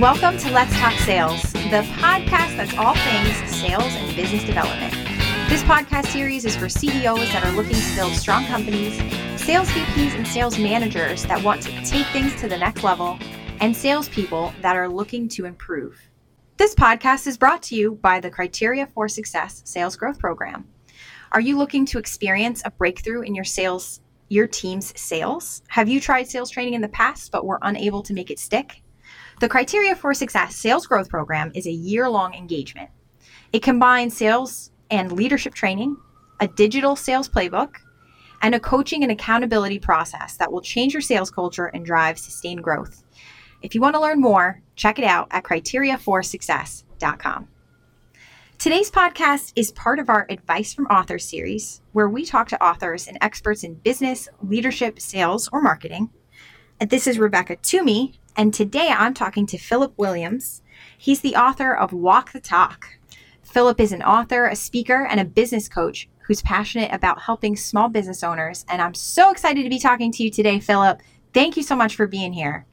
Welcome to Let's Talk Sales, the podcast that's all things sales and business development. This podcast series is for CEOs that are looking to build strong companies, sales VPs and sales managers that want to take things to the next level, and salespeople that are looking to improve. This podcast is brought to you by the Criteria for Success Sales Growth Program. Are you looking to experience a breakthrough in your sales, your team's sales? Have you tried sales training in the past but were unable to make it stick? The Criteria for Success Sales Growth Program is a year long engagement. It combines sales and leadership training, a digital sales playbook, and a coaching and accountability process that will change your sales culture and drive sustained growth. If you want to learn more, check it out at criteriaforsuccess.com. Today's podcast is part of our Advice from Authors series, where we talk to authors and experts in business, leadership, sales, or marketing. And this is Rebecca Toomey, and today I'm talking to Philip Williams. He's the author of Walk the Talk. Philip is an author, a speaker, and a business coach who's passionate about helping small business owners. And I'm so excited to be talking to you today, Philip. Thank you so much for being here.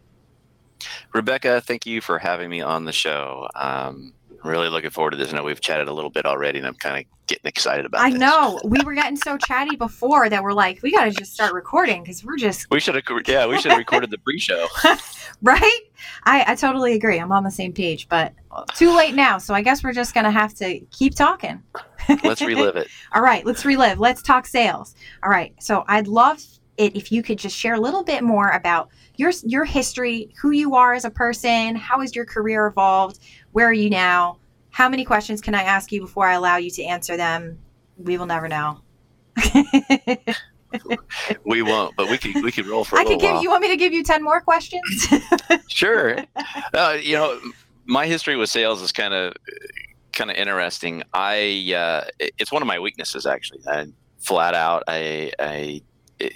Rebecca, thank you for having me on the show. Um, really looking forward to this. I know we've chatted a little bit already, and I'm kind of getting excited about. This. I this. know we were getting so chatty before that we're like, we got to just start recording because we're just. We should have, yeah, we should have recorded the pre-show. right? I, I totally agree. I'm on the same page, but too late now. So I guess we're just gonna have to keep talking. let's relive it. All right, let's relive. Let's talk sales. All right. So I'd love it if you could just share a little bit more about your your history, who you are as a person, how has your career evolved, where are you now? How many questions can I ask you before I allow you to answer them? We will never know. we won't, but we could we could roll for. I could give. While. You want me to give you ten more questions? sure. Uh, you know, my history with sales is kind of kind of interesting. I uh, it's one of my weaknesses actually. I, flat out, I, I it,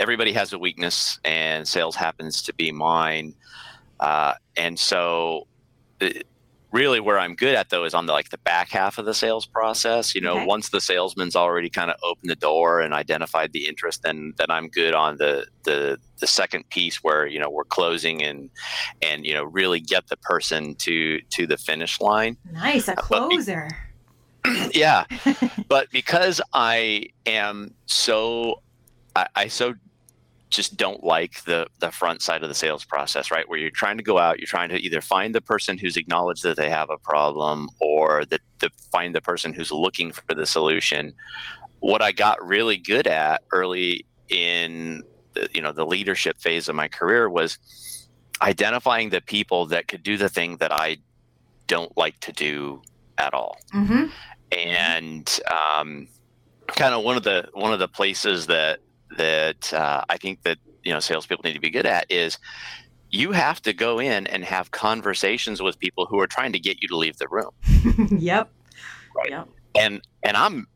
everybody has a weakness, and sales happens to be mine. Uh, and so, it, really, where I'm good at though is on the like the back half of the sales process. You know, okay. once the salesman's already kind of opened the door and identified the interest, then then I'm good on the the the second piece where you know we're closing and and you know really get the person to to the finish line. Nice, a uh, closer. Be, yeah, but because I am so I, I so just don't like the the front side of the sales process, right? Where you're trying to go out, you're trying to either find the person who's acknowledged that they have a problem, or that the, find the person who's looking for the solution. What I got really good at early in the, you know the leadership phase of my career was identifying the people that could do the thing that I don't like to do at all, mm-hmm. and um, kind of one of the one of the places that that uh, I think that you know salespeople need to be good at is you have to go in and have conversations with people who are trying to get you to leave the room. yep. Right. Yep. And and I'm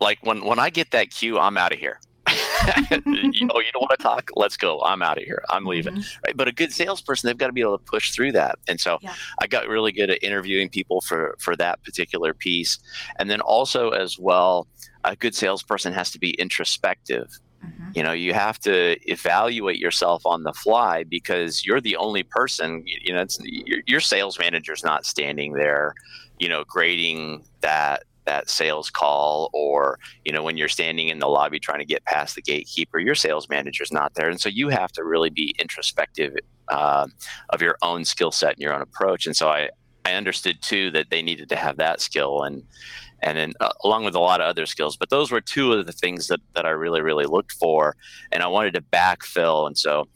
like when when I get that cue, I'm out of here. you know, you don't want to talk. Let's go. I'm out of here. I'm leaving. Mm-hmm. Right. But a good salesperson, they've got to be able to push through that. And so yeah. I got really good at interviewing people for for that particular piece. And then also as well, a good salesperson has to be introspective Mm-hmm. You know, you have to evaluate yourself on the fly because you're the only person. You know, your, your sales manager's not standing there, you know, grading that that sales call or you know when you're standing in the lobby trying to get past the gatekeeper your sales manager's not there and so you have to really be introspective uh, of your own skill set and your own approach and so i i understood too that they needed to have that skill and and then uh, along with a lot of other skills. But those were two of the things that, that I really, really looked for. And I wanted to backfill. And so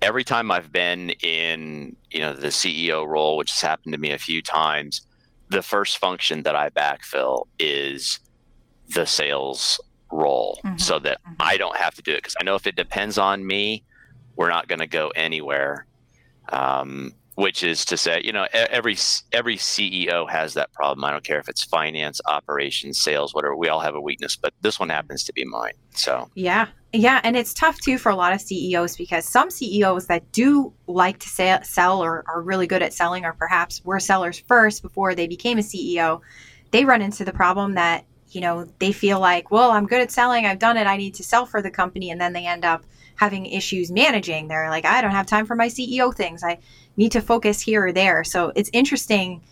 every time I've been in, you know, the CEO role, which has happened to me a few times, the first function that I backfill is the sales role mm-hmm. so that mm-hmm. I don't have to do it. Because I know if it depends on me, we're not going to go anywhere. Um, which is to say, you know, every every CEO has that problem. I don't care if it's finance, operations, sales, whatever. We all have a weakness, but this one happens to be mine. So yeah, yeah, and it's tough too for a lot of CEOs because some CEOs that do like to say, sell or are really good at selling, or perhaps were sellers first before they became a CEO, they run into the problem that you know they feel like, well, I'm good at selling, I've done it, I need to sell for the company, and then they end up having issues managing. They're like, I don't have time for my CEO things. I need to focus here or there. So it's interesting,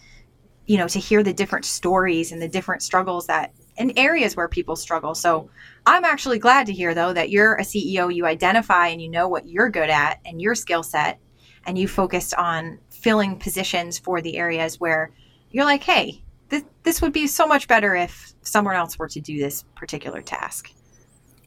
you know, to hear the different stories and the different struggles that and areas where people struggle. So I'm actually glad to hear though that you're a CEO, you identify and you know what you're good at and your skill set, and you focused on filling positions for the areas where you're like, hey, this, this would be so much better if someone else were to do this particular task.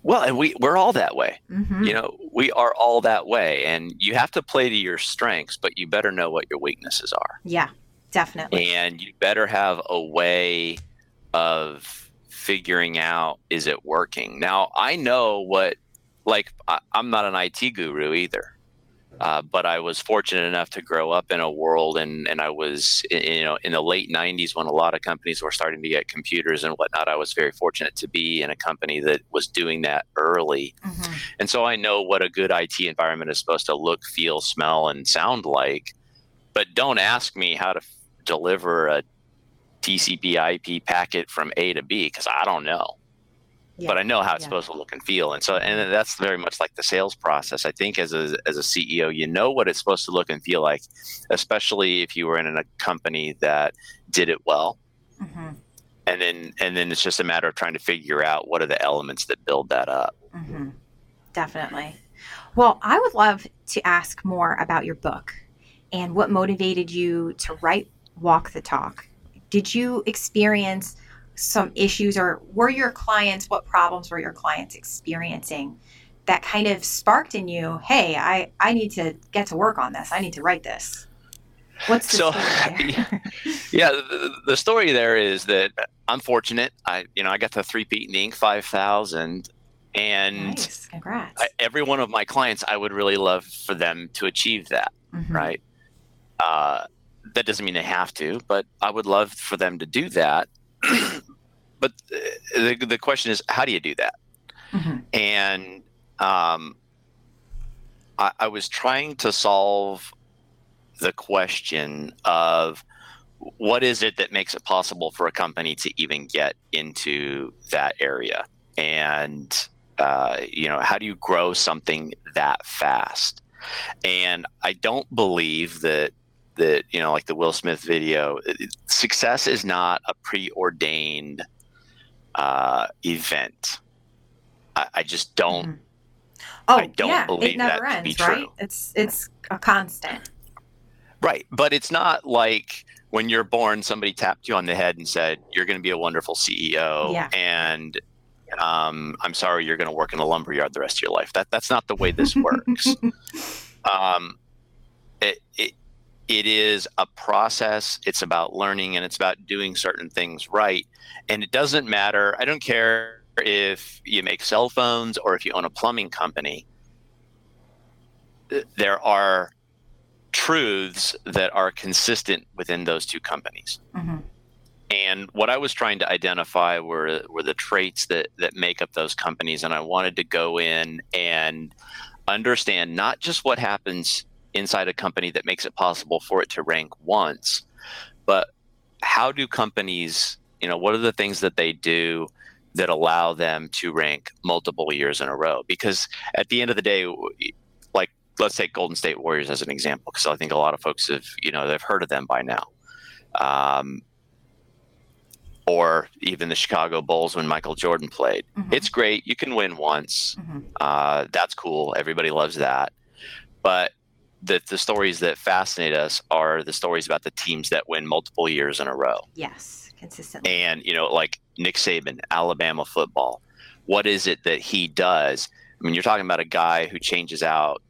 Well, and we we're all that way. Mm-hmm. You know, we are all that way, and you have to play to your strengths, but you better know what your weaknesses are. Yeah, definitely. And you better have a way of figuring out is it working. Now, I know what like I, I'm not an IT guru either. Uh, but I was fortunate enough to grow up in a world, and, and I was, you know, in the late '90s when a lot of companies were starting to get computers and whatnot. I was very fortunate to be in a company that was doing that early, mm-hmm. and so I know what a good IT environment is supposed to look, feel, smell, and sound like. But don't ask me how to f- deliver a TCP/IP packet from A to B because I don't know yeah. but I know how it's yeah. supposed to look and feel. And so, and that's very much like the sales process. I think as a, as a CEO, you know what it's supposed to look and feel like, especially if you were in a company that did it well. Mm-hmm. And then, and then it's just a matter of trying to figure out what are the elements that build that up. Mm-hmm. Definitely. Well, I would love to ask more about your book and what motivated you to write Walk the Talk. Did you experience some issues or were your clients what problems were your clients experiencing that kind of sparked in you hey i i need to get to work on this. I need to write this. What's the so yeah. The, the, story there is that i'm fortunate. I you know i got the three peat in the Inc 5000 and nice. Congrats. I, every one of my clients i would really love for them to achieve that mm-hmm. right? Uh, that doesn't mean they have to but i would love for them to do that but the, the question is, how do you do that? Mm-hmm. And um, I, I was trying to solve the question of what is it that makes it possible for a company to even get into that area and uh, you know how do you grow something that fast and i don't believe that that you know like the will smith video success is not a preordained uh, event. I, I, just don't. Mm-hmm. Oh, I don't yeah, believe it never that ends, to be right? true. It's it's a constant. Right, but it's not like when you're born, somebody tapped you on the head and said you're going to be a wonderful CEO, yeah. and um, I'm sorry, you're going to work in a lumber yard the rest of your life. That that's not the way this works. um, it, it it is a process. It's about learning and it's about doing certain things right. And it doesn't matter. I don't care if you make cell phones or if you own a plumbing company. There are truths that are consistent within those two companies. Mm-hmm. And what I was trying to identify were were the traits that that make up those companies, and I wanted to go in and understand not just what happens inside a company that makes it possible for it to rank once. But how do companies you know what are the things that they do that allow them to rank multiple years in a row? Because at the end of the day like let's take golden state warriors as an example because i think a lot of folks have you know they've heard of them by now. Um, or even the chicago bulls when michael jordan played. Mm-hmm. it's great you can win once. Mm-hmm. uh, that's cool everybody loves that. But that the stories that fascinate us are the stories about the teams that win multiple years in a row. Yes, consistently. And you know, like Nick Saban, Alabama football. What is it that he does? I mean, you're talking about a guy who changes out,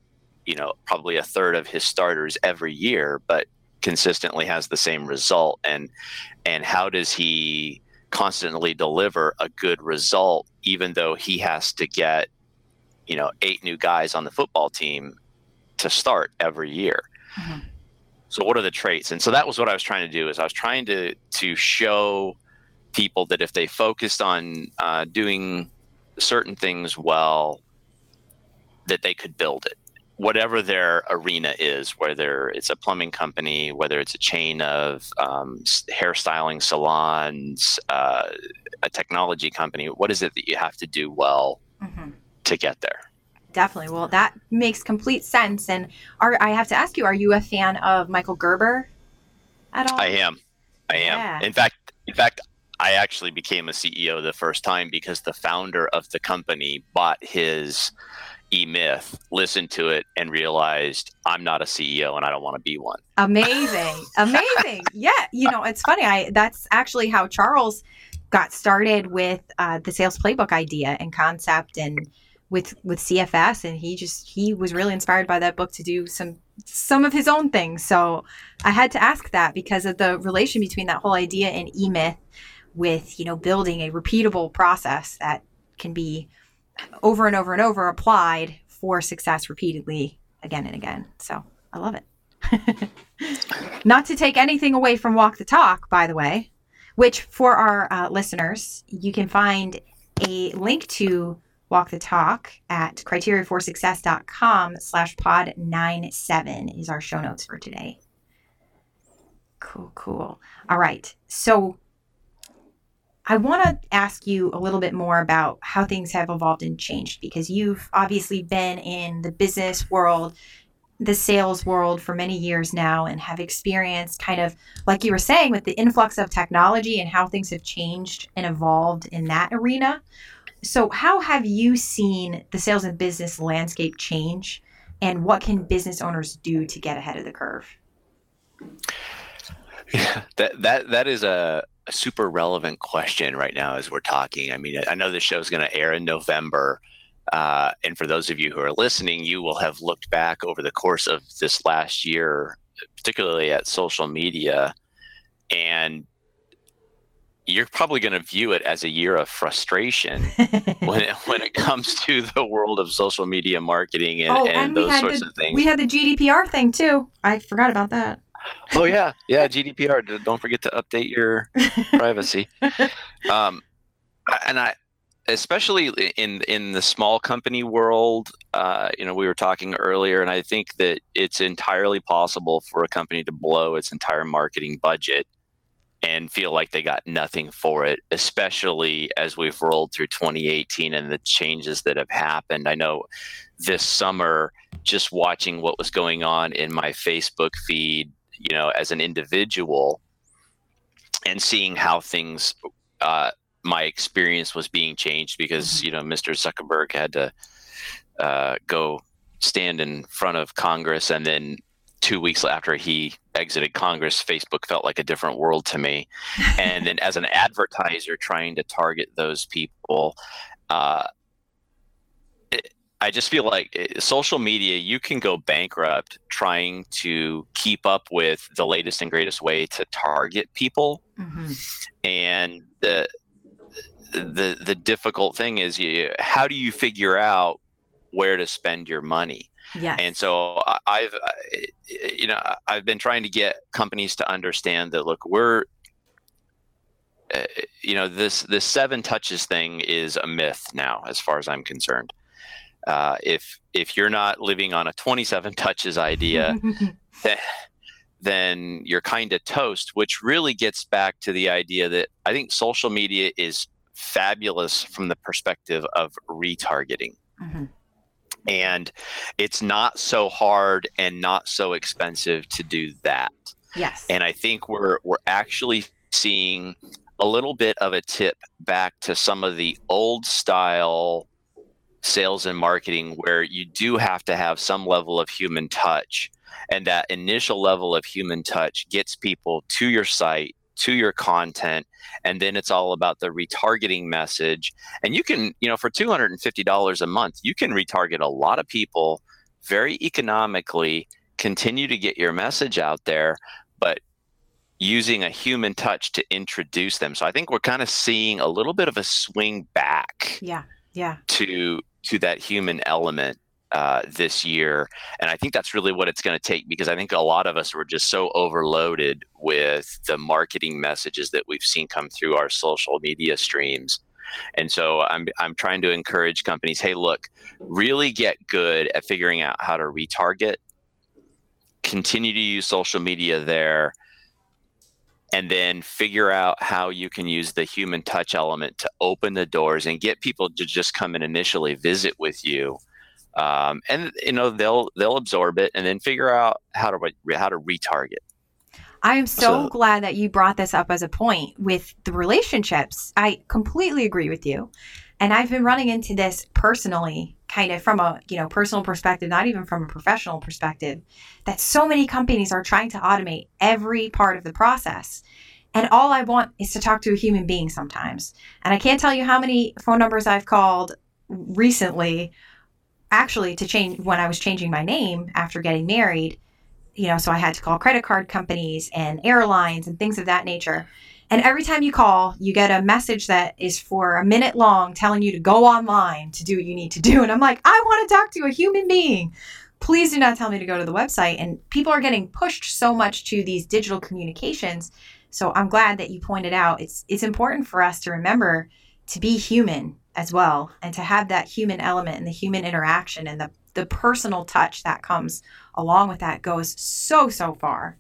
you know, probably a third of his starters every year, but consistently has the same result. And and how does he constantly deliver a good result, even though he has to get, you know, eight new guys on the football team to start every year. Mm-hmm. So what are the traits? And so that was what I was trying to do is I was trying to to show people that if they focused on uh, doing certain things well, that they could build it. Whatever their arena is, whether it's a plumbing company, whether it's a chain of um, hairstyling salons, uh, a technology company, what is it that you have to do well mm-hmm. to get there? Definitely. Well, that makes complete sense. And are I have to ask you, are you a fan of Michael Gerber at all? I am. I am. Yeah. In fact, in fact, I actually became a CEO the first time because the founder of the company bought his E Myth, listened to it, and realized I'm not a CEO and I don't want to be one. Amazing. Amazing. yeah. You know, it's funny. I that's actually how Charles got started with uh, the sales playbook idea and concept and with with CFS and he just he was really inspired by that book to do some some of his own things. So I had to ask that because of the relation between that whole idea and eMyth with, you know, building a repeatable process that can be over and over and over applied for success repeatedly again and again. So I love it. Not to take anything away from Walk the Talk, by the way, which for our uh, listeners, you can find a link to Walk the Talk at criteriaforsuccess.com slash pod 97 is our show notes for today. Cool, cool. All right. So I want to ask you a little bit more about how things have evolved and changed because you've obviously been in the business world, the sales world for many years now and have experienced kind of, like you were saying, with the influx of technology and how things have changed and evolved in that arena. So, how have you seen the sales and business landscape change, and what can business owners do to get ahead of the curve? Yeah, that that that is a, a super relevant question right now as we're talking. I mean, I know the show is going to air in November, uh, and for those of you who are listening, you will have looked back over the course of this last year, particularly at social media, and you're probably going to view it as a year of frustration when it, when it comes to the world of social media marketing and, Oh, and, and those sorts the- of things. we had the GDPR thing too. I forgot about that. oh yeah, yeah, GDPR. Don't forget to update your privacy. Um, and I, especially in in the small company world, uh, you know, we were talking earlier, and I think that it's entirely possible for a company to blow its entire marketing budget and feel like they got nothing for it, especially as we've rolled through 2018 and the changes that have happened. I know this summer, just watching what was going on in my Facebook feed, you know, as an individual, and seeing how things, uh, my experience was being changed because you know Mr. Zuckerberg had to uh, go stand in front of Congress, and then two weeks after he exited Congress, Facebook felt like a different world to me. And then as an advertiser trying to target those people, uh, it, I just feel like eh, social media, you can go bankrupt trying to keep up with the latest and greatest way to target people. Mhm. And the the the difficult thing is, you, how do you figure out where to spend your money? Yes. And so I've, you know, I've been trying to get companies to understand that. Look, we're, uh, you know, this this seven touches thing is a myth now, as far as I'm concerned. Uh, if if you're not living on a 27 touches idea, then, then you're kind of toast. Which really gets back to the idea that I think social media is fabulous from the perspective of retargeting Mhm. And it's not so hard and not so expensive to do that. Yes. And I think we're we're actually seeing a little bit of a tip back to some of the old style sales and marketing where you do have to have some level of human touch and that initial level of human touch gets people to your site to your content and then it's all about the retargeting message and you can you know for $250 a month you can retarget a lot of people very economically continue to get your message out there but using a human touch to introduce them so i think we're kind of seeing a little bit of a swing back yeah. Yeah. to to that human element uh, this year, and I think that's really what it's going to take because I think a lot of us were just so overloaded with the marketing messages that we've seen come through our social media streams. And so I'm I'm trying to encourage companies, hey, look, really get good at figuring out how to retarget, continue to use social media there, and then figure out how you can use the human touch element to open the doors and get people to just come and initially visit with you um, and you know they'll they'll absorb it and then figure out how to how to retarget. I am so, so glad that you brought this up as a point with the relationships. I completely agree with you. And I've been running into this personally, kind of from a, you know, personal perspective, not even from a professional perspective, that so many companies are trying to automate every part of the process. And all I want is to talk to a human being sometimes. And I can't tell you how many phone numbers I've called recently actually to change when I was changing my name after getting married you know, so I had to call credit card companies and airlines and things of that nature. And every time you call, you get a message that is for a minute long telling you to go online to do what you need to do. And I'm like, I want to talk to a human being. Please do not tell me to go to the website. And people are getting pushed so much to these digital communications. So I'm glad that you pointed out it's it's important for us to remember to be human as well and to have that human element and the human interaction and the the personal touch that comes along with that goes so so far.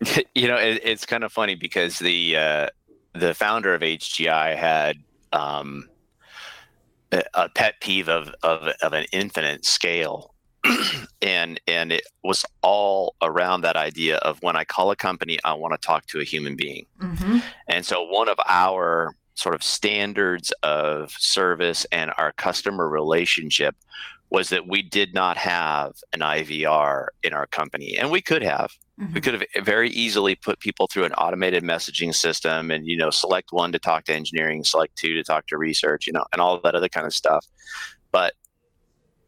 you know, it, it's kind of funny because the uh, the founder of HGI had um, a, a pet peeve of, of of an infinite scale, and and it was all around that idea of when I call a company, I want to talk to a human being, mm-hmm. and so one of our sort of standards of service and our customer relationship was that we did not have an IVR in our company, and we could have. Mm-hmm. We could have very easily put people through an automated messaging system, and you know, select one to talk to engineering, select two to talk to research, you know, and all that other kind of stuff. But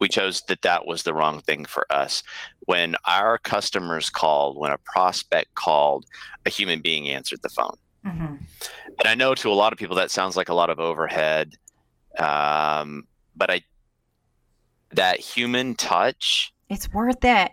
we chose that that was the wrong thing for us. When our customers called, when a prospect called, a human being answered the phone. Mm-hmm. And I know to a lot of people that sounds like a lot of overhead, um, but I that human touch. It's worth it.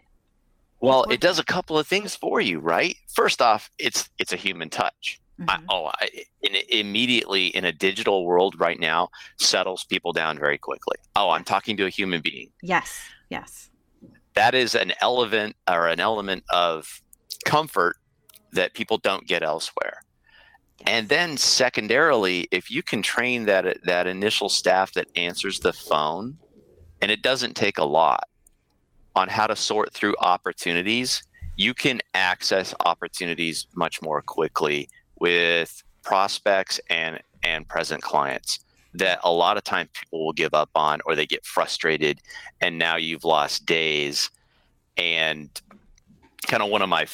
Well, it does a couple of things for you, right? First off, it's it's a human touch. Mm-hmm. I, oh, I, in, immediately in a digital world right now settles people down very quickly. Oh, I'm talking to a human being. Yes, yes. That is an element or an element of comfort that people don't get elsewhere. And then secondarily, if you can train that uh, that initial staff that answers the phone and it doesn't take a lot on how to sort through opportunities you can access opportunities much more quickly with prospects and and present clients that a lot of times people will give up on or they get frustrated and now you've lost days. And kind of one of my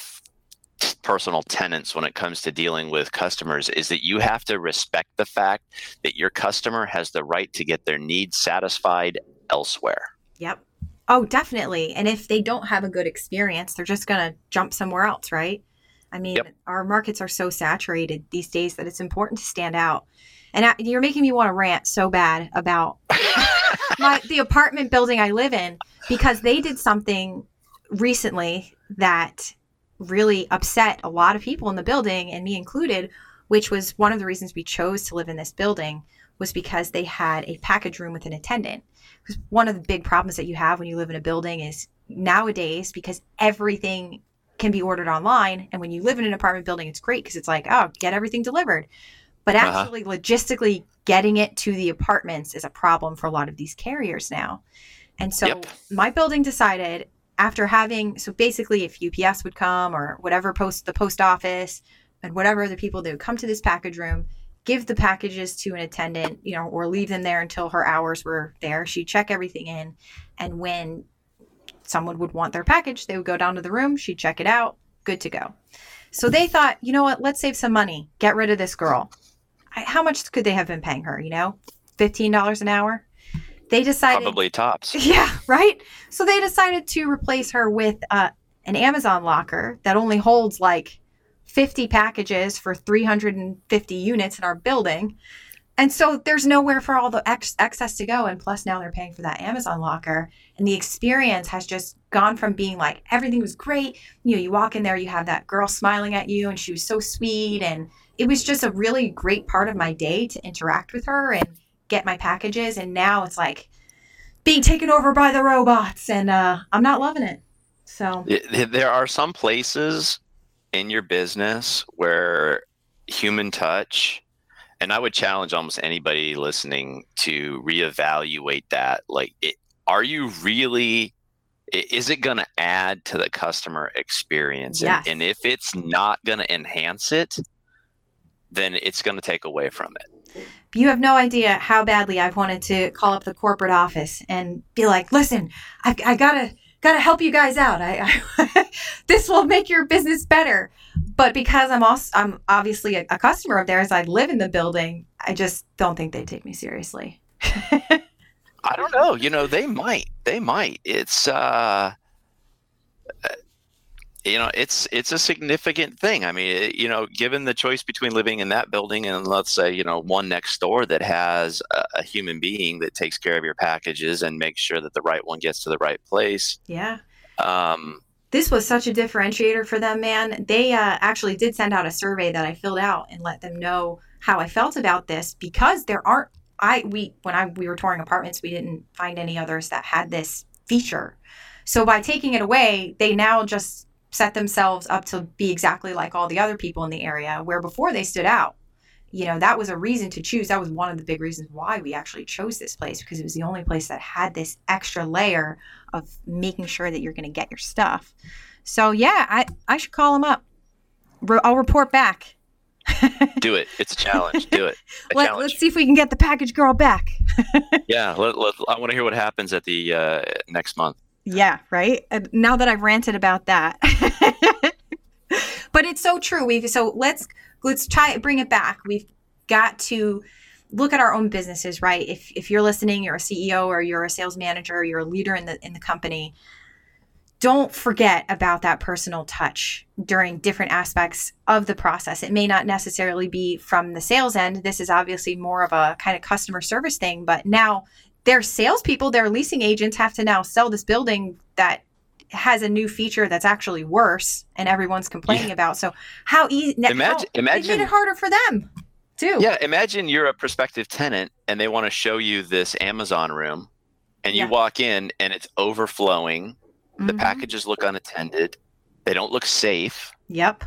personal tenets when it comes to dealing with customers is that you have to respect the fact that your customer has the right to get their needs satisfied elsewhere. Yep. Oh, definitely. And if they don't have a good experience, they're just going to jump somewhere else, right? I mean, yep. our markets are so saturated these days that it's important to stand out. And I, you're making me want to rant so bad about my, the apartment building I live in because they did something recently that really upset a lot of people in the building and me included, which was one of the reasons we chose to live in this building was because they had a package room with an attendant. Because one of the big problems that you have when you live in a building is nowadays because everything can be ordered online, and when you live in an apartment building, it's great because it's like, oh, get everything delivered. But uh-huh. actually, uh-huh. logistically getting it to the apartments is a problem for a lot of these carriers now. And so yep. my building decided after having so basically if UPS would come or whatever post the post office and whatever other people they would come to this package room give the packages to an attendant, you know, or leave them there until her hours were there. She'd check everything in. And when someone would want their package, they would go down to the room, she'd check it out, good to go. So they thought, you know what, let's save some money, get rid of this girl. How much could they have been paying her, you know? $15 an hour? They decided. Probably tops. Yeah, right? So they decided to replace her with uh, an Amazon locker that only holds like 50 packages for 350 units in our building. And so there's nowhere for all the ex- excess to go. And plus, now they're paying for that Amazon locker. And the experience has just gone from being like everything was great. You know, you walk in there, you have that girl smiling at you, and she was so sweet. And it was just a really great part of my day to interact with her and get my packages. And now it's like being taken over by the robots. And uh, I'm not loving it. So there are some places in your business where human touch and I would challenge almost anybody listening to reevaluate that. Like, it, are you really is it going to add to the customer experience yes. and, and if it's not going to enhance it then it's going to take away from it you have no idea how badly I've wanted to call up the corporate office and be like, listen, I, I gotta gotta help you guys out. I, I this will make your business better. But because I'm also I'm obviously a, a, customer of theirs, I live in the building. I just don't think they take me seriously. I don't know. You know, they might. They might. It's uh you know it's it's a significant thing. I mean it, you know given the choice between living in that building and let's say you know one next door that has a, a, human being that takes care of your packages and makes sure that the right one gets to the right place. Yeah. Um this was such a differentiator for them man. They uh, actually did send out a survey that i filled out and let them know how i felt about this because there aren't i we when i we were touring apartments we didn't find any others that had this feature. So by taking it away they now just set themselves up to be exactly like all the other people in the area where before they stood out. You know that was a reason to choose. That was one of the big reasons why we actually chose this place because it was the only place that had this extra layer of making sure that you're going to get your stuff. So yeah i i should call them up. I'll report back. Do it. It's a challenge. Do it. Let, challenge. let's see if we can get the package girl back. Yeah let, let, i want to hear what happens at the uh, next month yeah, right. Uh, now that I've ranted about that, but it's so true. We so let's let's try bring it back. We've got to look at our own businesses, right? If if you're listening, you're a CEO or you're a sales manager, or you're a leader in the in the company. Don't forget about that personal touch during different aspects of the process. It may not necessarily be from the sales end. This is obviously more of a kind of customer service thing, but now their salespeople, their leasing agents have to now sell this building that has a new feature that's actually worse and everyone's complaining yeah. about. So how easy imagine, how, imagine made it harder for them too. Yeah, imagine you're a prospective tenant and they want to show you this Amazon room and you yeah. walk in and it's overflowing. Mm-hmm. The packages look unattended. They don't look safe. Yep.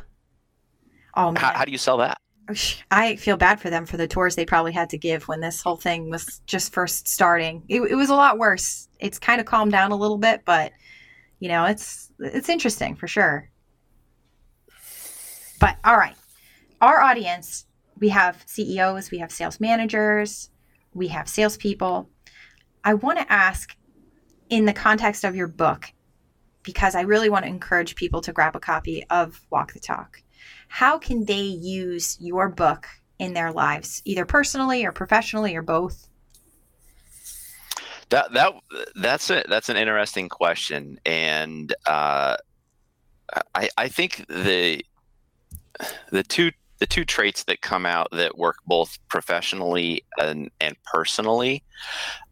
Oh man. How, how do you sell that? I feel bad for them for the tours they probably had to give when this whole thing was just first starting. It, it was a lot worse. It's kind of calmed down a little bit, but you know, it's it's interesting for sure. But all right, our audience, we have CEOs, we have sales managers, we have salespeople. I want to ask, in the context of your book, because I really want to encourage people to grab a copy of Walk the Talk how can they use your book in their lives, either personally or professionally or both? That that that's a that's an interesting question, and uh, I I think the the two the two traits that come out that work both professionally and, and personally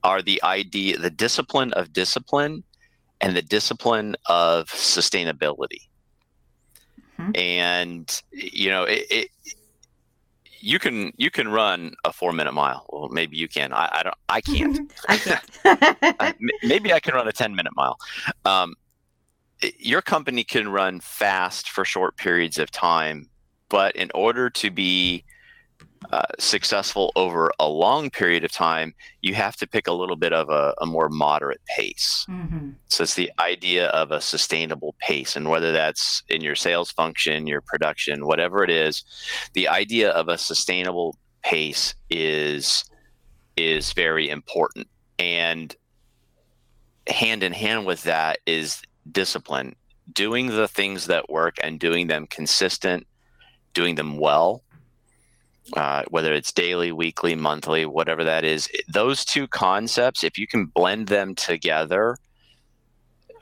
are the idea the discipline of discipline and the discipline of sustainability mm-hmm. and you know it, it, you can you can run a four minute mile. Well maybe you can. I, I don't i can't. I can't. Maybe i can run a 10 minute mile. Um, your company can run fast for short periods of time but in order to be uh, successful over a long period of time, you have to pick a little bit of a, a more moderate pace. Mm-hmm. So it's the idea of a sustainable pace, and whether that's in your sales function, your production, whatever it is, the idea of a sustainable pace is is very important. And hand in hand with that is discipline, doing the things that work and doing them consistent, doing them well uh, whether it's daily, weekly, monthly, whatever that is, those two concepts, if you can blend them together,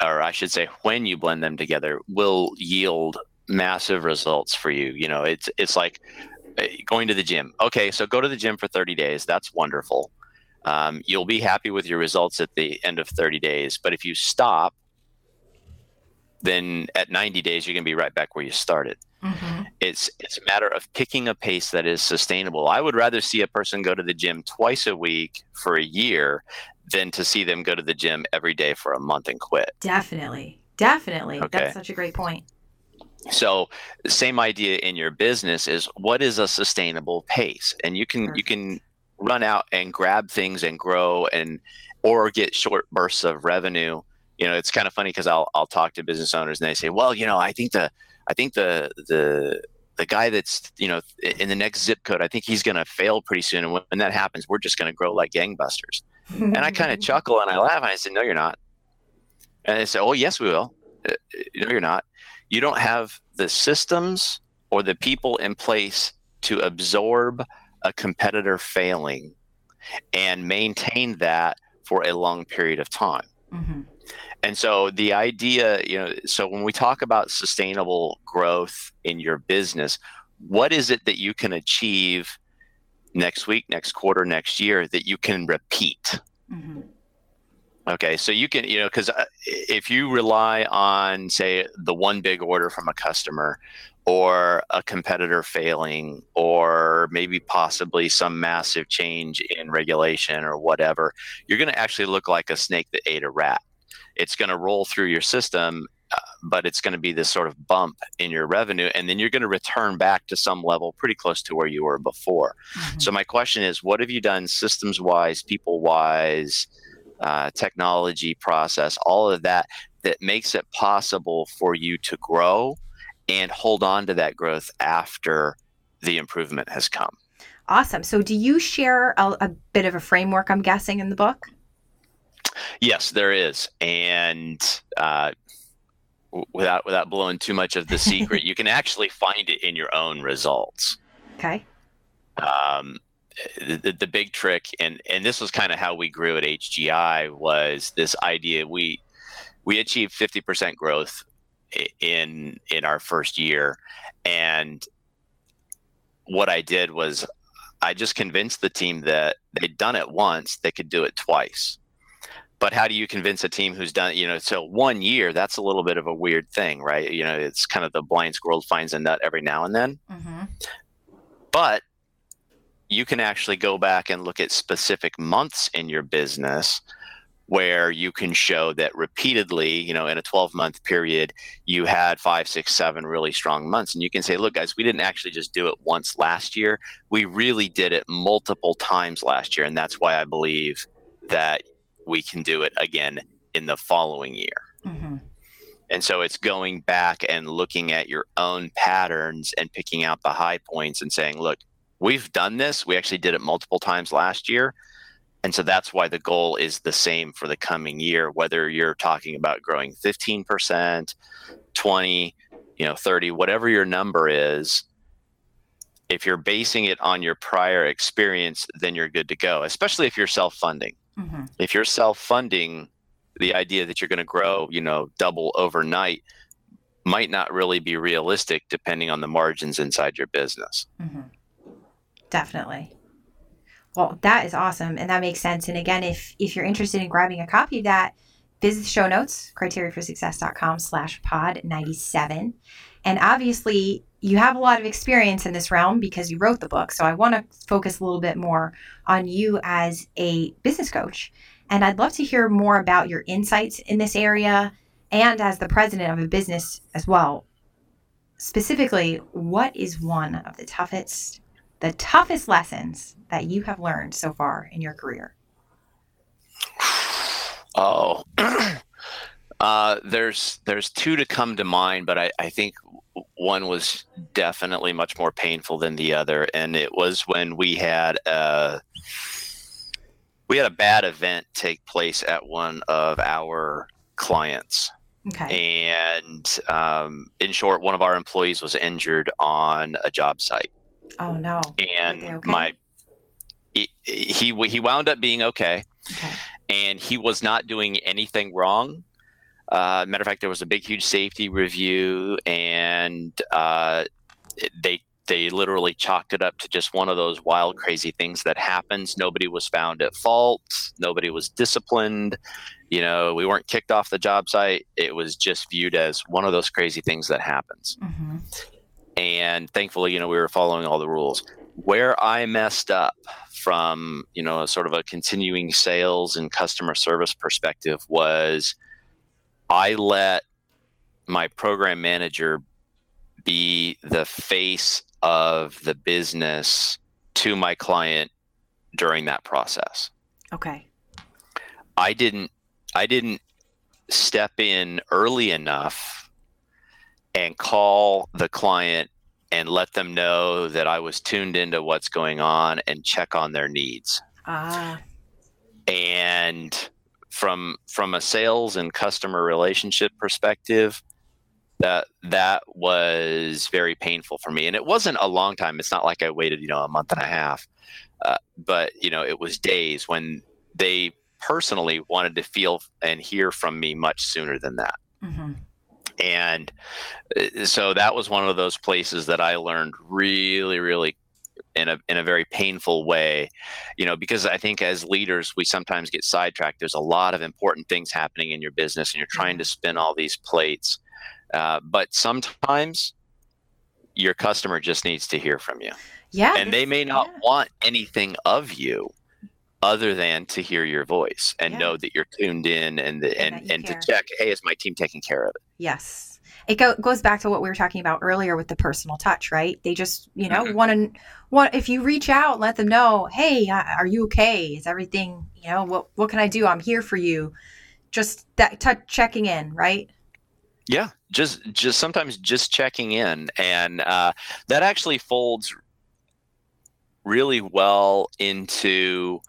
or I should say, when you blend them together, will yield massive results for you. You know, it's it's like uh, going to the gym. Okay, so go to the gym for 30 days. That's wonderful. Um, you'll be happy with your results at the end of 30 days. But if you stop, then at 90 days, you're going to be right back where you started. Mm-hmm. It's it's a matter of picking a pace that is sustainable. I would rather see a person go to the gym twice a week for a year than to see them go to the gym every day for a month and quit. Definitely. Definitely. Okay. That's such a great point. So, same idea in your business is what is a sustainable pace? And you can Perfect. you can run out and grab things and grow and or get short bursts of revenue. You know, it's kind of funny because I'll I'll talk to business owners and they say, well, you know, I think the I think the the the guy that's you know in the next zip code, I think he's going to fail pretty soon. And when, that happens, we're just going to grow like gangbusters. and I kind of chuckle and I laugh and I said, no, you're not. And they say, oh, yes, we will. Uh, no, you're not. You don't have the systems or the people in place to absorb a competitor failing and maintain that for a long period of time. Mm-hmm. And so the idea, you know, so when we talk about sustainable growth in your business, what is it that you can achieve next week, next quarter, next year that you can repeat? Mm-hmm. Okay, so you can, you know, because uh, if you rely on, say, the one big order from a customer or a competitor failing or maybe possibly some massive change in regulation or whatever, you're going to actually look like a snake that ate a rat it's going to roll through your system uh, but it's going to be this sort of bump in your revenue and then you're going to return back to some level pretty close to where you were before. Mm-hmm. so my question is what have you done systems wise people wise uh, technology process all of that that makes it possible for you to grow and hold on to that growth after the improvement has come? Awesome. So do you share a, a bit of a framework i'm guessing in the book Yes, there is, and uh, without without blowing too much of the secret, you can actually find it in your own results. Okay. Um, the, the big trick, and and this was kind of how we grew at HGI, was this idea we we achieved fifty percent growth in in our first year, and what I did was I just convinced the team that they'd done it once, they could do it twice but how do you convince a team who's done you know so one year that's a little bit of a weird thing right? You know it's kind of the blind squirrel finds a nut every now and then. Mm-hmm. but you can actually go back and look at specific months in your business where you can show that repeatedly you know in a 12 month period you had five six seven really strong months. And you can say look guys we didn't actually just do it once last year. We really did it multiple times last year. And that's why i believe that we can do it again in the following year. Mm-hmm. And so it's going back and looking at your own patterns and picking out the high points and saying, look, we've done this. We actually did it multiple times last year. And so that's why the goal is the same for the coming year, whether you're talking about growing 15%, 20, you know, 30, whatever your number is. If you're basing it on your prior experience, then you're good to go, especially if you're self funding. Mm-hmm. If you're self-funding, the idea that you're going to grow, you know, double overnight might not really be realistic depending on the margins inside your business. Mm-hmm. Definitely. Well, that is awesome, and that makes sense. And again, if if you're interested in grabbing a copy of that, visit the show notes, criteriaforsuccess.com slash pod 97. And obviously, you have a lot of experience in this realm because you wrote the book. So I want to focus a little bit more on you as a business coach. And I'd love to hear more about your insights in this area and as the president of a business as well. Specifically, what is one of the toughest the toughest lessons that you have learned so far in your career? Oh, uh, there's there's two to come to mind, but I, I think one was definitely much more painful than the other, and it was when we had a we had a bad event take place at one of our clients. Okay. And um, in short, one of our employees was injured on a job site. Oh no! And okay? my he, he he wound up being okay, okay, and he was not doing anything wrong uh, matter of fact, there was a big, huge safety review, and uh, they they literally chalked it up to just one of those wild, crazy things that happens. Nobody was found at fault. Nobody was disciplined. You know, we weren't kicked off the job site. It was just viewed as one of those crazy things that happens. Mm-hmm. And thankfully, you know, we were following all the rules. Where I messed up from, you know, sort of a continuing sales and customer service perspective was – I let my program manager be the face of the business to my client during that process. Okay. I didn't I didn't step in early enough and call the client and let them know that I was tuned into what's going on and check on their needs. Ah. And from from a sales and customer relationship perspective, that that was very painful for me. And it wasn't a long time. It's not like I waited, you know, a month and a half. Uh, but you know, it was days when they personally wanted to feel and hear from me much sooner than that. Mm-hmm and uh, so that was one of those places that I learned really, really in a in a very painful way, you know, because I think as leaders we sometimes get sidetracked. There's a lot of important things happening in your business, and you're trying to spin all these plates. Uh, but sometimes your customer just needs to hear from you. Yeah, and they may not yeah. want anything of you other than to hear your voice and yeah. know that you're tuned in and the, and and, and to check hey is my team taking care of it yes it go, goes back to what we were talking about earlier with the personal touch right? They just you know mm-hmm. want to want if you reach out let them know hey are you okay? Is everything you know what what can i do? I'm here for you. Just that touch checking in right? Yeah just just sometimes just checking in and uh, that actually folds really well into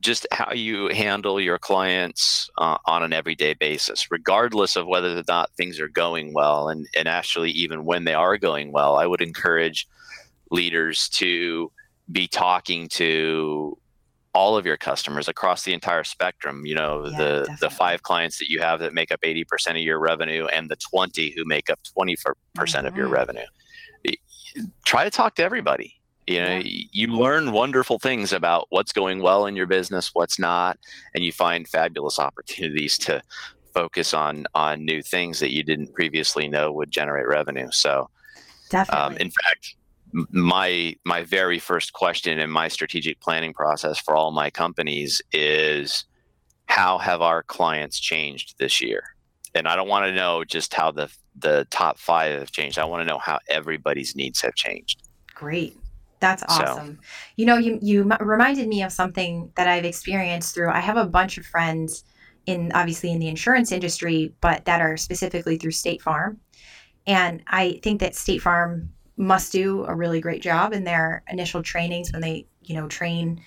just how you handle your clients uh, on an everyday basis, regardless of whether or not things are going well. And, and actually, even when they are going well, I would encourage leaders to be talking to all of your customers across the entire spectrum you know yeah, the definitely. the five clients that you have that make up 80% of your revenue and the 20 who make up 24% mm-hmm. of your mm-hmm. revenue try to talk to everybody you know yeah. you learn wonderful things about what's going well in your business what's not and you find fabulous opportunities to focus on on new things that you didn't previously know would generate revenue. So um, definitely. um, in fact my my very first question in my strategic planning process for all my companies is how have our clients changed this year? And i don't want to know just how the the top five have changed. I want to know how everybody's needs have changed. Great that's awesome. So. You know, you you reminded me of something that I've experienced through. I have a bunch of friends in obviously in the insurance industry, but that are specifically through State Farm. And I think that State Farm must do a really great job in their initial trainings when they, you know, train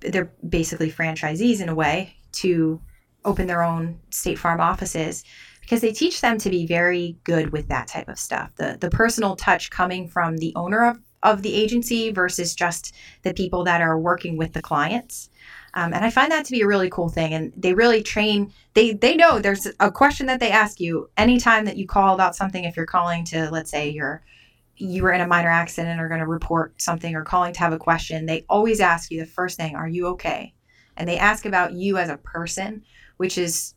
they're basically franchisees in a way to open their own State Farm offices because they teach them to be very good with that type of stuff. The the personal touch coming from the owner of of the agency versus just the people that are working with the clients. Um, and I find that to be a really cool thing. And they really train. They they know there's a question that they ask you anytime that you call about something. If you're calling to, let's say, you're you were in a minor accident or going to report something or calling to have a question, they always ask you the first thing, "Are you okay?" And they ask about you as a person, which is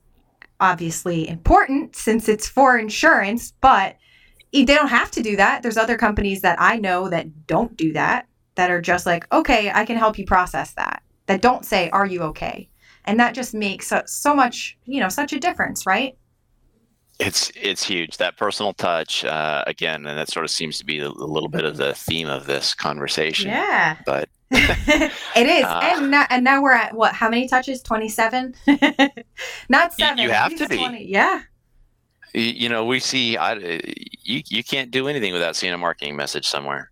obviously important since it's for insurance, but they don't have to do that. There's other companies that I know that don't do that, that are just like, okay, I can help you process that, that don't say, are you okay? And that just makes so, so much, you know, such a difference, right? It's it's huge that personal touch uh, again, and that sort of seems to be a, a little bit of the theme of this conversation. Yeah, but it is, uh, and now, and now we're at what? How many touches? Twenty seven. Not seven. You have to be. 20. Yeah you know we see I, you, you can't do anything without seeing a marketing message somewhere.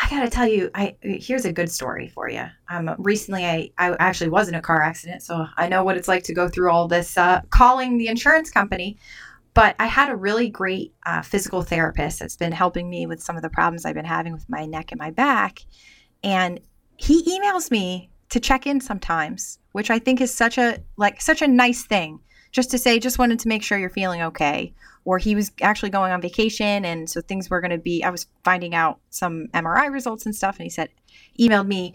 I gotta tell you i here's a good story for you um recently i i actually was in a car accident so i know what it's like to go through all this uh, calling the insurance company. But i had a really great uh, physical therapist that's been helping me with some of the problems i've been having with my neck and my back. And he emails me to check in sometimes which i think is such a like such a nice thing just to say, just wanted to make sure you're feeling okay. Or he was actually going on vacation. And so things were going to be, I was finding out some MRI results and stuff. And he said, emailed me,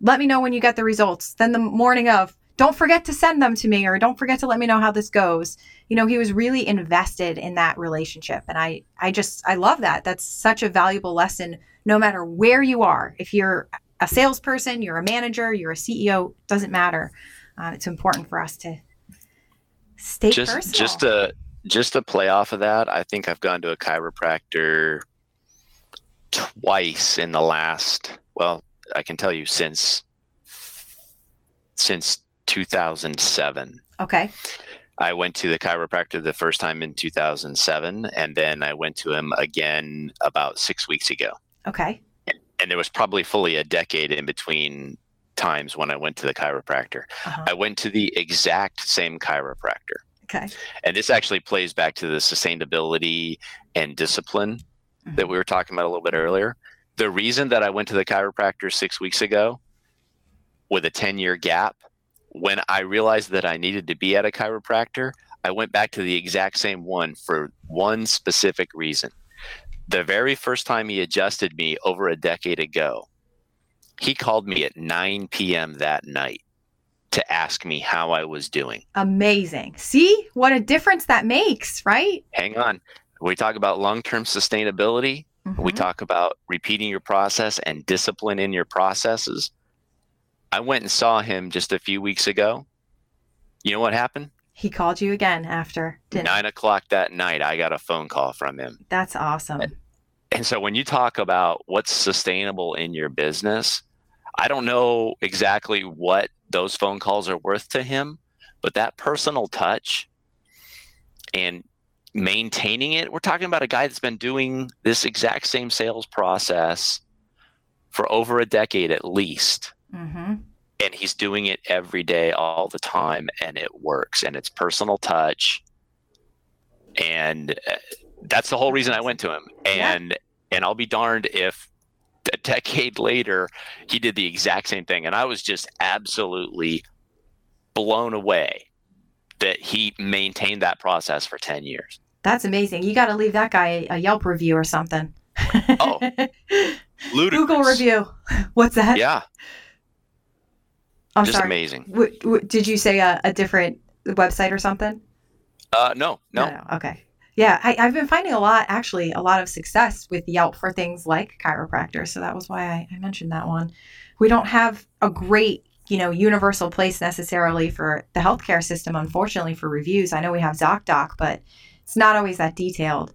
let me know when you get the results. Then the morning of, don't forget to send them to me or don't forget to let me know how this goes. You know, he was really invested in that relationship. And I, I just, I love that. That's such a valuable lesson, no matter where you are. If you're a salesperson, you're a manager, you're a CEO, doesn't matter. Uh, it's important for us to Stay just personal. just to just to play off of that, I think I've gone to a chiropractor twice in the last well, I can tell you since since 2007. Okay. I went to the chiropractor the first time in 2007, and then I went to him again about six weeks ago. Okay. And there was probably fully a decade in between times when I went to the chiropractor. Uh-huh. I went to the exact same chiropractor. Okay. And this actually plays back to the sustainability and discipline that Mhm. we were talking about a little bit earlier. The reason that I went to the chiropractor six weeks ago with a 10 year gap, when I realized that I needed to be at a chiropractor, I went back to the exact same one for one specific reason. The very first time he adjusted me over a decade ago, he called me at 9 p.m. that night to ask me how I was doing. Amazing. See what a difference that makes, right? Hang on. We talk about long term sustainability. We Mhm. talk about repeating your process and discipline in your processes. I went and saw him just a few weeks ago. You know what happened? He called you again after. Didn't Nine o'clock that night, I got a phone call from him. That's awesome. And so when you talk about what's sustainable in your business, I don't know exactly what those phone calls are worth to him, but that personal touch and maintaining it, we're talking about a guy that's been doing this exact same sales process for over a decade at least. Mm-hmm. And he's doing it every day, all the time, and it works. And it's personal touch. And uh, that's the whole reason I went to him. Yeah. And and I'll be darned if a decade later he did the exact same thing. And I was just absolutely blown away that he maintained that process for 10 years. That's amazing. You got to leave that guy a Yelp review or something. Oh. Ludicrous. Google review. What's that? Yeah, I'm just sorry. amazing. W- w- did you say a, a different website or something? Uh, no, no. no. Okay. Yeah, I, I've been finding a lot, actually, a lot of success with Yelp for things like chiropractors. So that was why I, I mentioned that one. We don't have a great, you know, universal place necessarily for the healthcare system, unfortunately, for reviews. I know we have ZocDoc, but it's not always that detailed.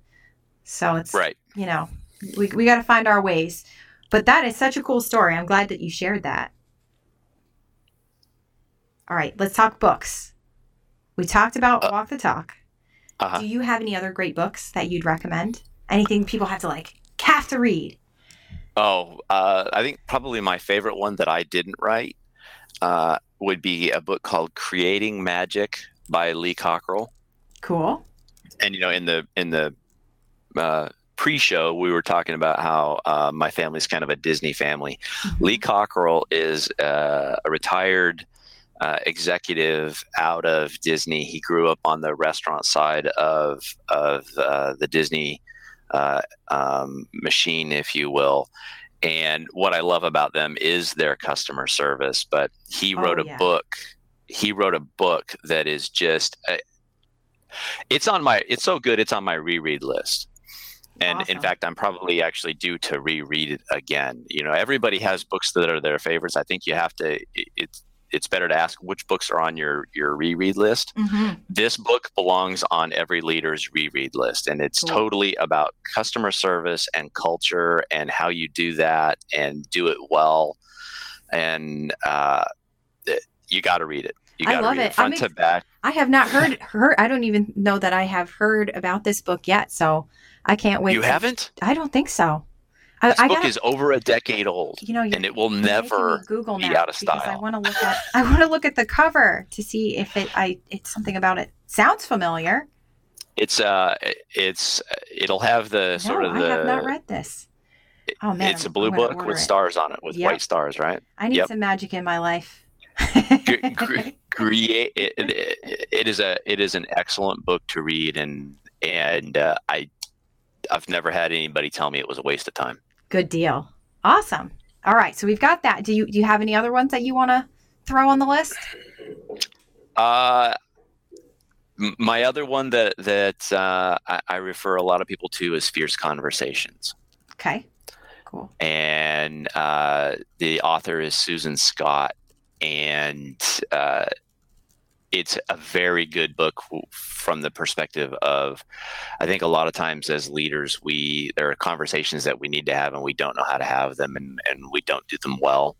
So it's, Right. you know, we, we got to find our ways. But that is such a cool story. I'm glad that you shared that. All right, let's talk books. We talked about Uh, Walk the Talk. Uh-huh. Do you have any other great books that you'd recommend? Anything people have to like have to read? Oh, uh, I think probably my favorite one that I didn't write uh, would be a book called Creating Magic by Lee Cockrell. Cool. And you know, in the in the uh, pre-show, we were talking about how uh, my family's kind of a Disney family. Mhm. Lee Cockrell is uh, a retired uh, executive out of Disney. He grew up on the restaurant side of of uh, the Disney uh, um, machine, if you will. And what I love about them is their customer service. But he Oh, wrote a book. He wrote a book that is just. uh, it's on my. It's so good. It's on my reread list. And in fact, I'm probably actually due to reread it again. You know, everybody has books that are their favorites. I think you have to. it- It's it's better to ask which books are on your your reread list. Mhm. This book belongs on every leader's reread list, and it's Cool. totally about customer service and culture and how you do that and do it well. And uh, it- you got to read it. You I got to love read it. it front to back. I have not heard heard. I don't even know that I have heard about this book yet. So I can't wait. You to- haven't? I don't think so. This I book gotta, is over a decade old, you know, and it will never Google be out of because I style. want to look at. I want to look at the cover to see if it. I. It's something about it sounds familiar. it's uh it's it'll have the sort no, of I have not read this. Oh man, it's a I'm- blue I'm gonna book with it. stars on it with Yep. white stars right I need Yep. some magic in my life. Create it, it, it is a it is an excellent book to read and and uh, i i've never had anybody tell me it was a waste of time Good deal. Awesome. All right, so we've got that. Do you do you have any other ones that you want to throw on the list? uh my other one that that uh, I, I refer a lot of people to is fierce conversations Okay. Cool. and uh, the author is Susan Scott, and uh, it's a very good book from the perspective of, I think a lot of times as leaders, we there are conversations that we need to have and we don't know how to have them, and, and we don't do them well,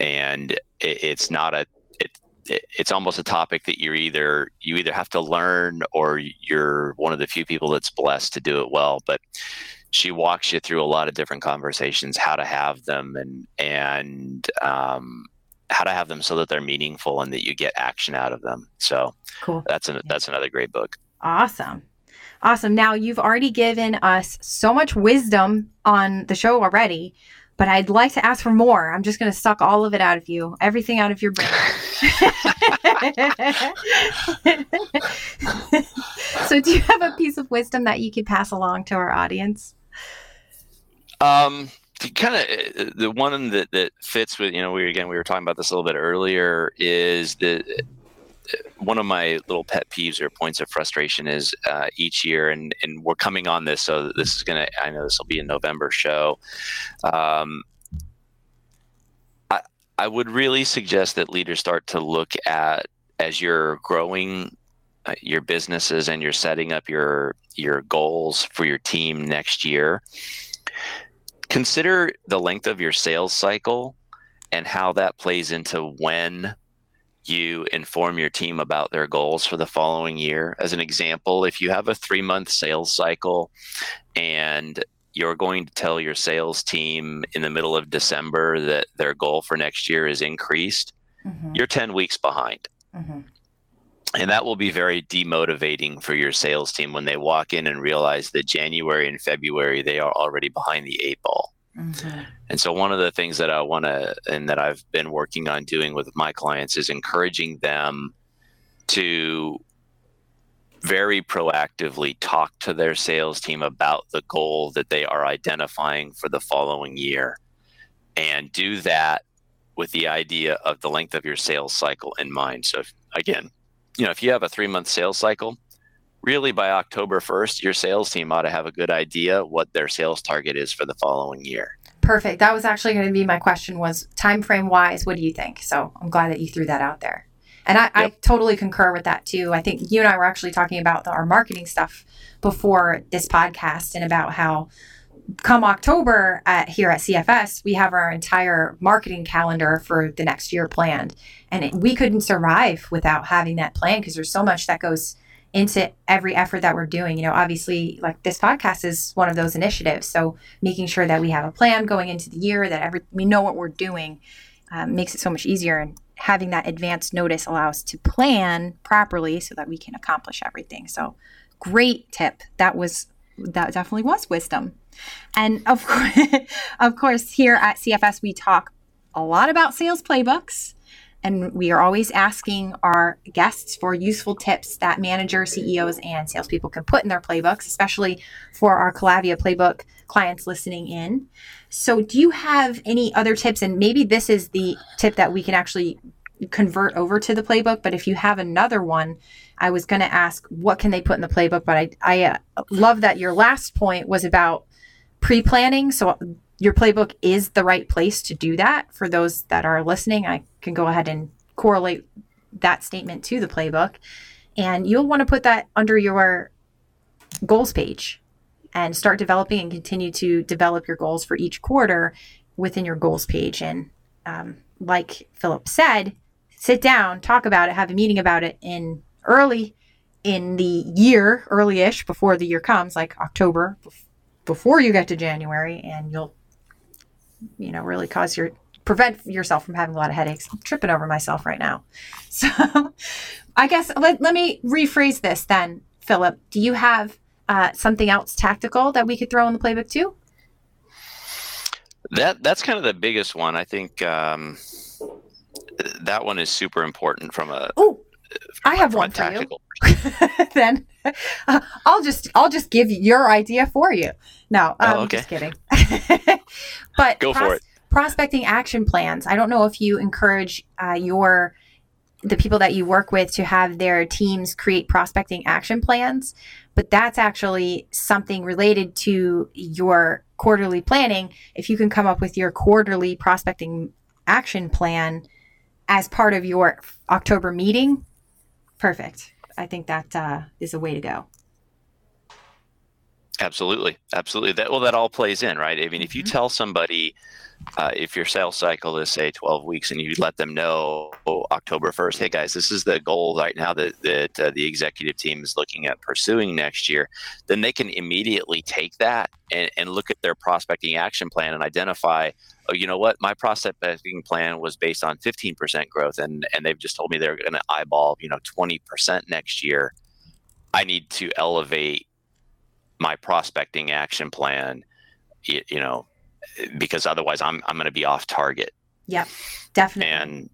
and it, it's not a it, it, it's almost a topic that you're either you either have to learn or you're one of the few people that's blessed to do it well. But she walks you through a lot of different conversations, how to have them, and and um, how to have them so that they're meaningful and that you get action out of them. So cool. That's an, that's another great book. Awesome. Awesome. Now you've already given us so much wisdom on the show already, but I'd like to ask for more. I'm just going to suck all of it out of you, everything out of your brain. so, do you have a piece of wisdom that you could pass along to our audience? Um, kind of the one that that fits with you know we again we were talking about this a little bit earlier is the one of my little pet peeves or points of frustration is uh, each year, and, and we're coming on this, so this is to, I know this will be a November show. Um, I, I would really suggest that leaders start to look at as you're growing uh, your businesses and you're setting up your your goals for your team next year. Consider the length of your sales cycle and how that plays into when you inform your team about their goals for the following year. As an example, if you have a three month sales cycle and you're going to tell your sales team in the middle of December that their goal for next year is increased, mm-hmm. you're 10 weeks behind. Mm-hmm. And that will be very demotivating for your sales team when they walk in and realize that January and February they are already behind the eight ball. Mm-hmm. And so, one of the things that I want to, and that I've been working on doing with my clients is encouraging them to very proactively talk to their sales team about the goal that they are identifying for the following year and do that with the idea of the length of your sales cycle in mind. So, if, again, you know, if you have a three month sales cycle, really by October 1st, your sales team ought to have a good idea what their sales target is for the following year. Perfect. That was actually going to be my question was time frame wise, what do you think? So I'm glad that you threw that out there. And I, yep. I totally concur with that too. I think you and I were actually talking about the, our marketing stuff before this podcast and about how come October at here at CFS, we have our entire marketing calendar for the next year planned. And it, we couldn't survive without having that plan because there's so much that goes into every effort that we're doing. You know, obviously, like this podcast is one of those initiatives. So making sure that we have a plan going into the year, that every we know what we're doing, um, makes it so much easier. And having that advance notice allows us to plan properly so that we can accomplish everything. So great tip. That was that definitely was wisdom. And of course, of course, here at CFS we talk a lot about sales playbooks and we are always asking our guests for useful tips that managers, CEOs, and salespeople can put in their playbooks, especially for our Calavia playbook clients listening in. So, do you have any other tips? And maybe this is the tip that we can actually convert over to the playbook. But if you have another one, I was going to ask what can they put in the playbook. But I, I uh, love that your last point was about pre planning. So, your playbook is the right place to do that for those that are listening. I can go ahead and correlate that statement to the playbook. And you'll want to put that under your goals page and start developing and continue to develop your goals for each quarter within your goals page. And um, like Philip said, sit down, talk about it, have a meeting about it in early in the year, early-ish before the year comes, like October, before you get to January, and you'll, you know, really cause your prevent yourself from having a lot of headaches. I'm tripping over myself right now. So I guess let, let me rephrase this then, Philip. Do you have uh, something else tactical that we could throw in the playbook too? That that's kind of the biggest one. I think um, that one is super important from a. Oh, I have one for you. then I'll just I'll just give your idea for you. No, I'm oh, okay. just kidding. but go for it prospecting action plans. I don't know if you encourage uh, your the people that you work with to have their teams create prospecting action plans, but that's actually something related to your quarterly planning. If you can come up with your quarterly prospecting action plan as part of your October meeting, perfect. I think that uh, is a way to go. Absolutely, absolutely. That well, that all plays in, right? I mean, if you mm-hmm. tell somebody uh, if your sales cycle is say 12 weeks and you let them know oh, october 1st hey guys this is the goal right now that, that uh, the executive team is looking at pursuing next year then they can immediately take that and, and look at their prospecting action plan and identify oh you know what? My prospecting plan was based on 15% growth and, and they've just told me they're going to eyeball you know 20% next year. I need to elevate my prospecting action plan you, you know because otherwise I'm I'm going to be off target. Yep, definitely. And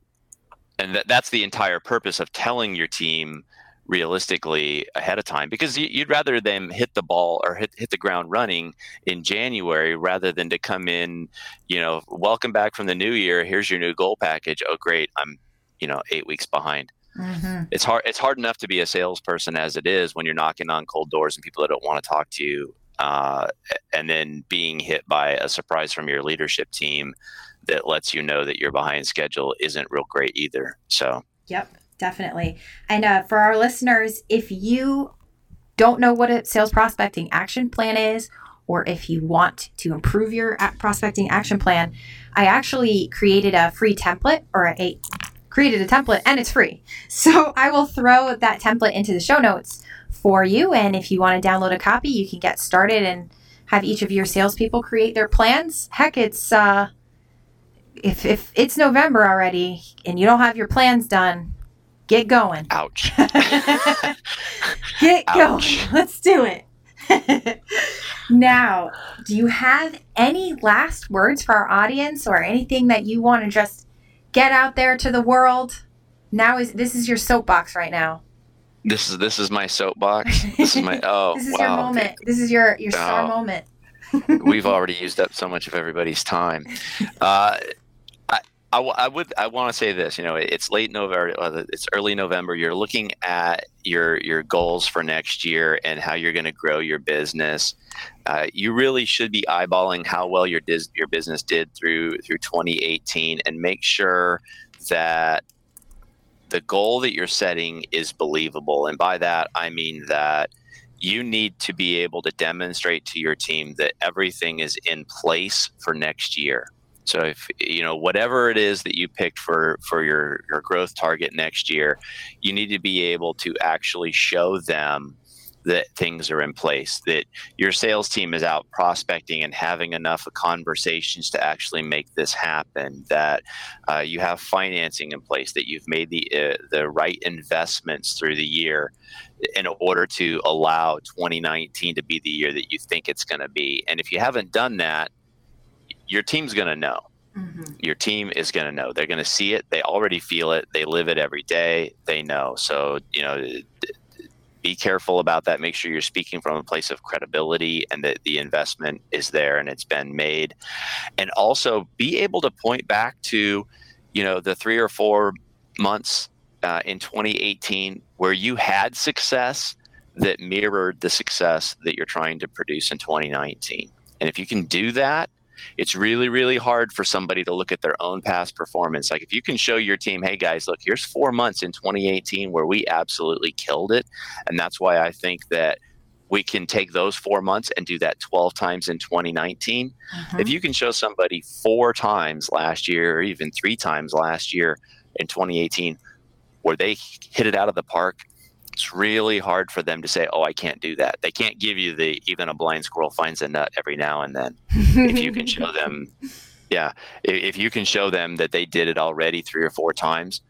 and that, that's the entire purpose of telling your team realistically ahead of time because you'd rather them hit the ball or hit, hit the ground running in January rather than to come in, you know, welcome back from the new year. Here's your new goal package. Oh, great. I'm, you know, eight weeks behind. Mm-hmm. It's hard. It's hard enough to be a salesperson as it is when you're knocking on cold doors and people that don't want to talk to you uh, and then being hit by a surprise from your leadership team that lets you know that you're behind schedule isn't real great either. So, yep, definitely. And uh, for our listeners, if you don't know what a sales prospecting action plan is, or if you want to improve your prospecting action plan, I actually created a free template or a created a template and it's free. So I will throw that template into the show notes for you. And if you want to download a copy, you can get started and have each of your salespeople create their plans. Heck, it's uh, if if it's November already and you don't have your plans done, get going. Ouch. get Ouch. going. Let's do it. now, do you have any last words for our audience or anything that you want to just get out there to the world? Now is this is your soapbox right now. This is this is my soapbox. This is my oh this is wow. your moment. This is your your star oh, moment. we've already used up so much of everybody's time. Uh, I, I, I, would I want to say this. You know, it's late November. It's early November. You're looking at your your goals for next year and how you're going to grow your business. Uh, you really should be eyeballing how well your dis- your business did through through 2018 and make sure that the goal that you're setting is believable. And by that, I mean that you need to be able to demonstrate to your team that everything is in place for next year. So if you know whatever it is that you picked for for your your growth target next year, you need to be able to actually show them that things are in place, that your sales team is out prospecting and having enough conversations to actually make this happen, that uh, you have financing in place, that you've made the, uh, the right investments through the year in order to allow 2019 to be the year that you think it's going to be. And if you haven't done that, your team's going to know. Mm-hmm. Your team is going to know. They're going to see it. They already feel it. They live it every day. They know. So, you know, be careful about that. Make sure you're speaking from a place of credibility and that the investment is there and it's been made. And also be able to point back to, you know, the three or four months uh, in 2018 where you had success that mirrored the success that you're trying to produce in 2019. And if you can do that, it's really really hard for somebody to look at their own past performance like if you can show your team hey guys look here's four months in 2018 where we absolutely killed it and that's why i think that we can take those four months and do that 12 times in 2019 mm-hmm. if you can show somebody four times last year or even three times last year in 2018 where they hit it out of the park it's really hard for them to say, "Oh, I can't do that." They can't give you the even a blind squirrel finds a nut every now and then. if you can show them, yeah, if you can show them that they did it already three or four times,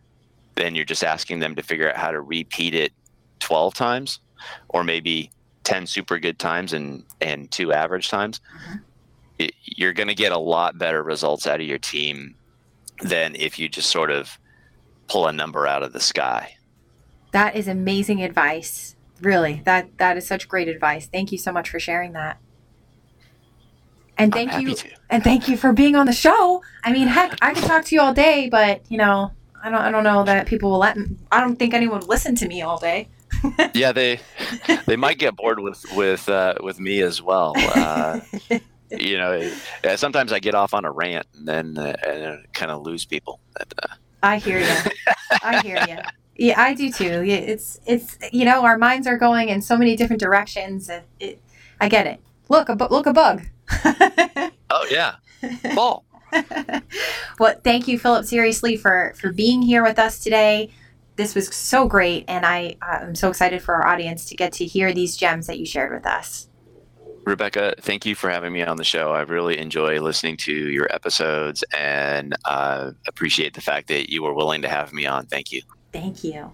then you're just asking them to figure out how to repeat it 12 times or maybe 10 super good times and and two average times. Mm-hmm. It, you're going to get a lot better results out of your team than if you just sort of pull a number out of the sky. That is amazing advice. Really, that that is such great advice. Thank you so much for sharing that. And thank you to. and thank you for being on the show. I mean, heck, I could talk to you all day, but you know, I don't I don't know that people will let me, I don't think anyone would listen to me all day. yeah, they they might get bored with with uh, with me as well. Uh, you know, sometimes I get off on a rant and then uh, and kind of lose people. But, uh, I hear you. I hear you. Yeah, I do too. It's it's you know our minds are going in so many different directions. It, it I get it. Look, a look a bug. oh yeah, ball. well, thank you, Philip, seriously, for, for being here with us today. This was so great, and I, I'm so excited for our audience to get to hear these gems that you shared with us. Rebecca, thank you for having me on the show. I really enjoy listening to your episodes and uh, appreciate the fact that you were willing to have me on. Thank you. Thank you.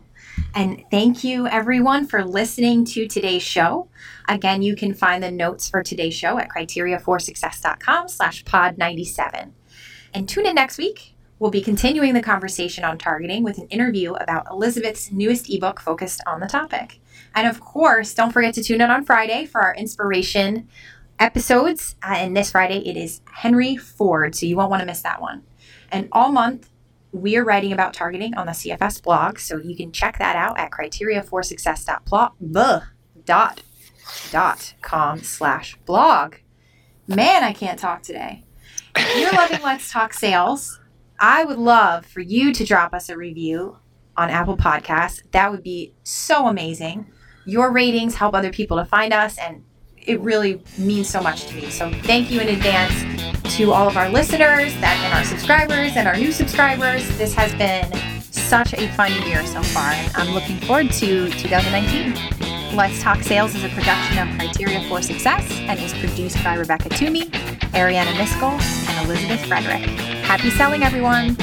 And thank you everyone for listening to today's show. Again, you can find the notes for today's show at criteriaforsuccess.com slash pod 97. And tune in next week. We'll be continuing the conversation on targeting with an interview about Elizabeth's newest ebook focused on the topic. And of course, don't forget to tune in on Friday for our inspiration episodes. Uh, and this Friday, it is Henry Ford, so you won't want to miss that one. And all month, we are writing about targeting on the CFS blog, so you can check that out at criteriaforsuccess.com slash blog. Man, I can't talk today. If you're loving Let's Talk Sales, I would love for you to drop us a review on Apple Podcasts. That would be so amazing. Your ratings help other people to find us, and it really means so much to me. So thank you in advance to all of our listeners that and our subscribers and our new subscribers. This has been such a fun year so far, and I'm looking forward to 2019. Let's Talk Sales is a production of Criteria for Success and is produced by Rebecca Toomey, Ariana Miskell, and Elizabeth Frederick. Happy selling, everyone!